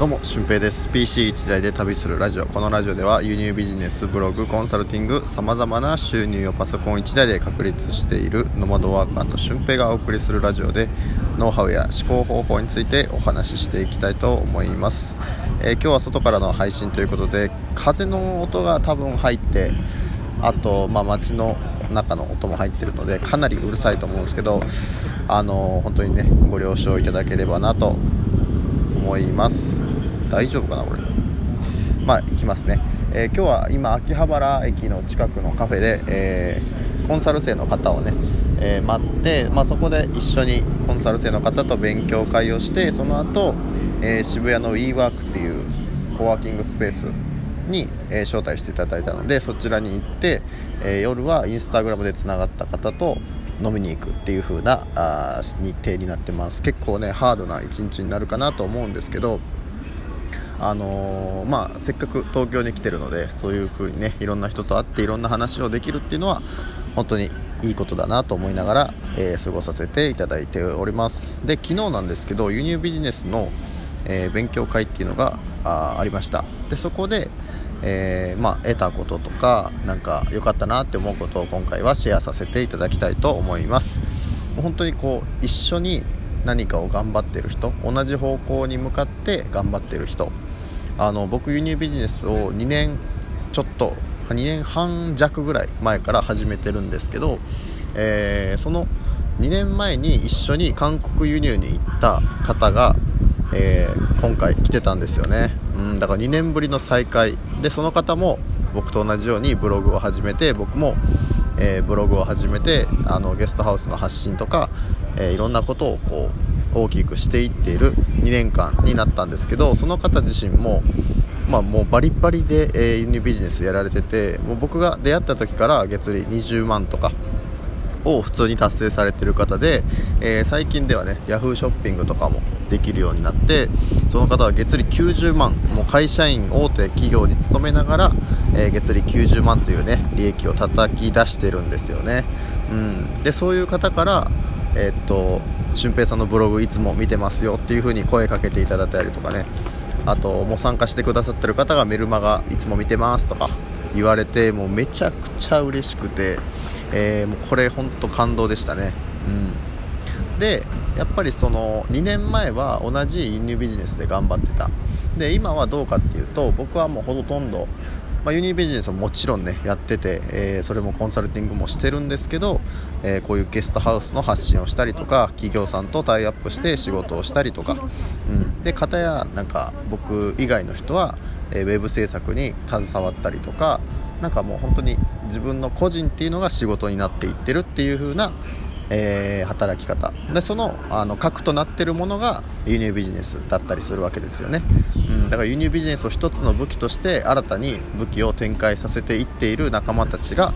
どうも俊平です。PC1 台で旅するラジオ。このラジオでは輸入ビジネスブログコンサルティングさまざまな収入をパソコン1台で確立しているノマドワーカーの俊平がお送りするラジオでノウハウや思考方法についてお話ししていきたいと思います、えー、今日は外からの配信ということで風の音が多分入ってあと、まあ、街の中の音も入ってるのでかなりうるさいと思うんですけどあのー、本当にねご了承いただければなと思います。大丈夫かなこれ。まあ行きますね、えー、今日は今秋葉原駅の近くのカフェで、えー、コンサル生の方をね、えー、待って、まあ、そこで一緒にコンサル生の方と勉強会をしてその後、え渋谷の WeWork っていうコワーキングスペースに、え招待していただいたのでそちらに行って、え夜はインスタグラムでつながった方と飲みに行くっていう風なあ日程になってます。結構ねハードな一日になるかなと思うんですけどあのー、まあ、せっかく東京に来てるのでそういう風にねいろんな人と会っていろんな話をできるっていうのは本当にいいことだなと思いながら、えー、過ごさせていただいております。で昨日なんですけど輸入ビジネスの、えー、勉強会っていうのがあありました。でそこで、えー、まあ、得たこととか何か良かったなって思うことを今回はシェアさせていただきたいと思います。本当にこう一緒に何かを頑張ってる人同じ方向に向かって頑張ってる人あの僕輸入ビジネスを2年ちょっと2年半弱ぐらい前から始めてるんですけど、えー、その2年前に一緒に韓国輸入に行った方が、えー、今回来てたんですよね、うん、だから2年ぶりの再会。でその方も僕と同じようにブログを始めて僕も、えー、ブログを始めてあのゲストハウスの発信とか、えいろんなことをこう大きくしていっている2年間になったんですけどその方自身も、まあ、もうバリバリで、えー、輸入ビジネスやられててもう僕が出会った時から月利20万とかを普通に達成されてる方で、えー、最近ではね Yahoo ショッピングとかもできるようになってその方は月利90万もう会社員大手企業に勤めながら、えー、月利90万というね利益を叩き出してるんですよね、うん、でそういう方からえ、っと俊平さんのブログいつも見てますよっていう風に声かけていただいたりとかね。あともう参加してくださってる方がメルマガいつも見てますとか言われてもうめちゃくちゃ嬉しくて、えー、もうこれ本当感動でしたね、うん、でやっぱりその2年前は同じ輸入ビジネスで頑張ってた。で今はどうかっていうと僕はもうほとんどまあ、ユニビジネスももちろんねやってて、えー、それもコンサルティングもしてるんですけど、えー、こういうゲストハウスの発信をしたりとか企業さんとタイアップして仕事をしたりとか、うん、で片やなんか僕以外の人は、えー、ウェブ制作に携わったりとかなんかもう本当に自分の個人っていうのが仕事になっていってるっていう風なえー、働き方。でそのあの核となっているものが輸入ビジネスだったりするわけですよね、だから輸入ビジネスを一つの武器として新たに武器を展開させていっている仲間たちが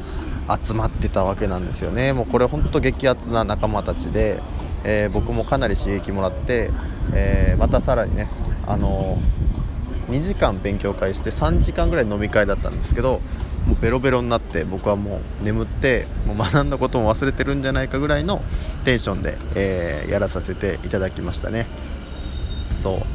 集まってたわけなんですよね。もうこれ本当激アツな仲間たちで、えー、僕もかなり刺激もらって、えー、またさらにねあの2時間勉強会して3時間ぐらい飲み会だったんですけどもうベロベロになって僕はもう眠ってもう学んだことも忘れてるんじゃないかぐらいのテンションで、えー、やらさせていただきましたね。そう。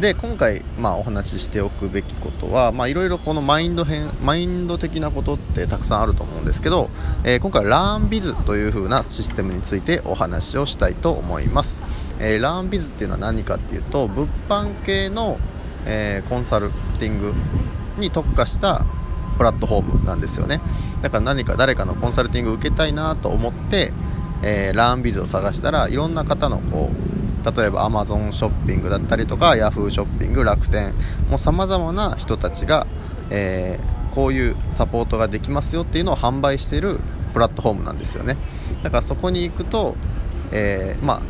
で今回、まあ、お話ししておくべきことはいろいろこのマインド編マインド的なことってたくさんあると思うんですけど、えー、今回ラーンビズという風なシステムについてお話をしたいと思います、えー、ラーンビズっていうのは何かっていうと物販系の、えー、コンサルティングに特化したプラットフォームなんですよね。だから何か誰かのコンサルティングを受けたいなと思って、えー、ラーンビズを探したらいろんな方のこう例えば Amazon ショッピングだったりとか Yahoo ショッピング楽天もうさまざまな人たちが、えー、こういうサポートができますよっていうのを販売しているプラットフォームなんですよね。だからそこに行くと、えー、ま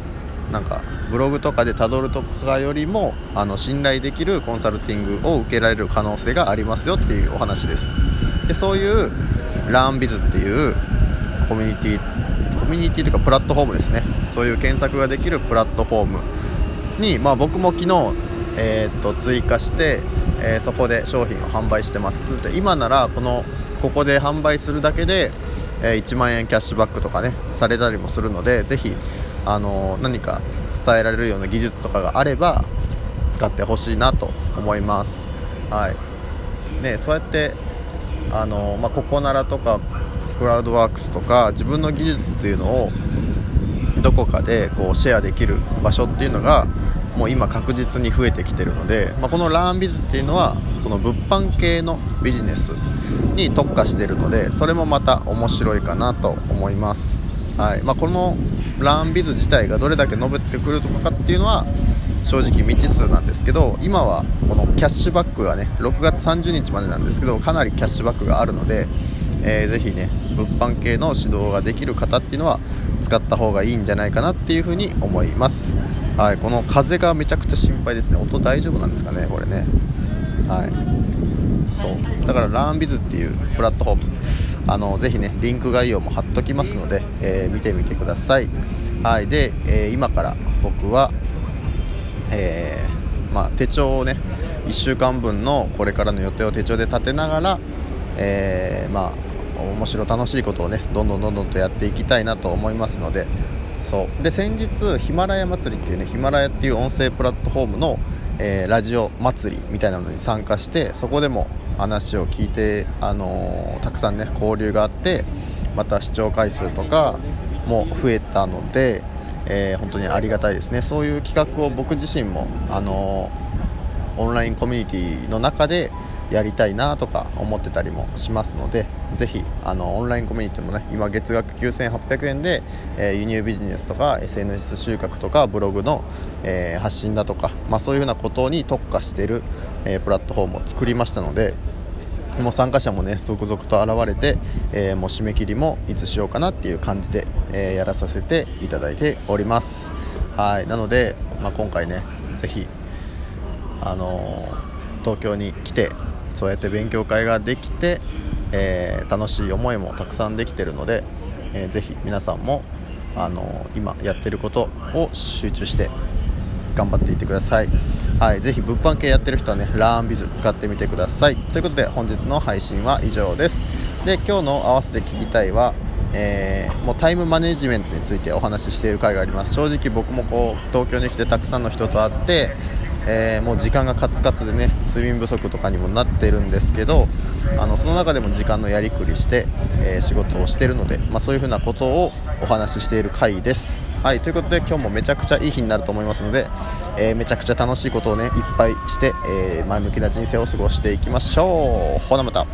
あなんかブログとかでたどるとかよりもあの信頼できるコンサルティングを受けられる可能性がありますよっていうお話です。でそういうランビズっていうコミュニティコミュニティというかプラットフォームですね。そういう検索ができるプラットフォームに、まあ、僕も昨日、えー、と追加して、えー、そこで商品を販売してます。で今ならこのここで販売するだけで、えー、1万円キャッシュバックとかねされたりもするのでぜひあの何か伝えられるような技術とかがあれば使ってほしいなと思います。はい。ねそうやってあの、まあ、ココナラとかクラウドワークスとか自分の技術っていうのをどこかでこうシェアできる場所っていうのがもう今確実に増えてきてるので、まあ、このラーンビズっていうのはその物販系のビジネスに特化してるのでそれもまた面白いかなと思います、はい。まあ、このランビズ自体がどれだけ伸びてくるのかっていうのは正直未知数なんですけど今はこのキャッシュバックがね6月30日までなんですけどかなりキャッシュバックがあるので、えー、ぜひね物販系の指導ができる方っていうのは使った方がいいんじゃないかなっていうふうに思います。はいこの風がめちゃくちゃ心配ですね。音大丈夫なんですかねこれね。はい。そう。だからラーンビズっていうプラットフォームあのぜひねリンク概要も貼っときますので、えー、見てみてください。はい。で、えー、今から僕は、えー、まあ、手帳をね1週間分のこれからの予定を手帳で立てながら、えまあ面白楽しいことをねどんどんどんどんとやっていきたいなと思いますのでそう。で先日ヒマラヤ祭りっていうねヒマラヤっていう音声プラットフォームの、えー、ラジオ祭りみたいなのに参加してそこでも話を聞いて、あのー、たくさんね交流があってまた視聴回数とかも増えたので、えー、本当にありがたいですね。そういう企画を僕自身も、あの、オンラインコミュニティの中でやりたいなとか思ってたりもしますのでぜひあのオンラインコミュニティもね今月額9800円で、えー、輸入ビジネスとか SNS 収穫とかブログの、えー、発信だとか、まあ、そういうふうなことに特化してる、えー、プラットフォームを作りましたのでもう参加者もね続々と現れて、えもう締め切りもいつしようかなっていう感じで、えやらさせていただいております。はい。なので、まあ、今回ねぜひあの東京に来てそうやって勉強会ができて、えー、楽しい思いもたくさんできてるので、えー、ぜひ皆さんも、あのー、今やってることを集中して頑張っていってください、はい、ぜひ物販系やってる人はねラーンビズ使ってみてください。ということで本日の配信は以上です。で今日の合わせて聞きたいはえー、もうタイムマネジメントについてお話ししている回があります。正直僕もこう東京に来てたくさんの人と会ってえー、もう時間がカツカツでね睡眠不足とかにもなってるんですけどあのその中でも時間のやりくりして、えー、仕事をしてるので、まあ、そういうふうなことをお話ししている回です。はいということで今日もめちゃくちゃいい日になると思いますので、えー、めちゃくちゃ楽しいことをねいっぱいして、え前向きな人生を過ごしていきましょう。ほなまた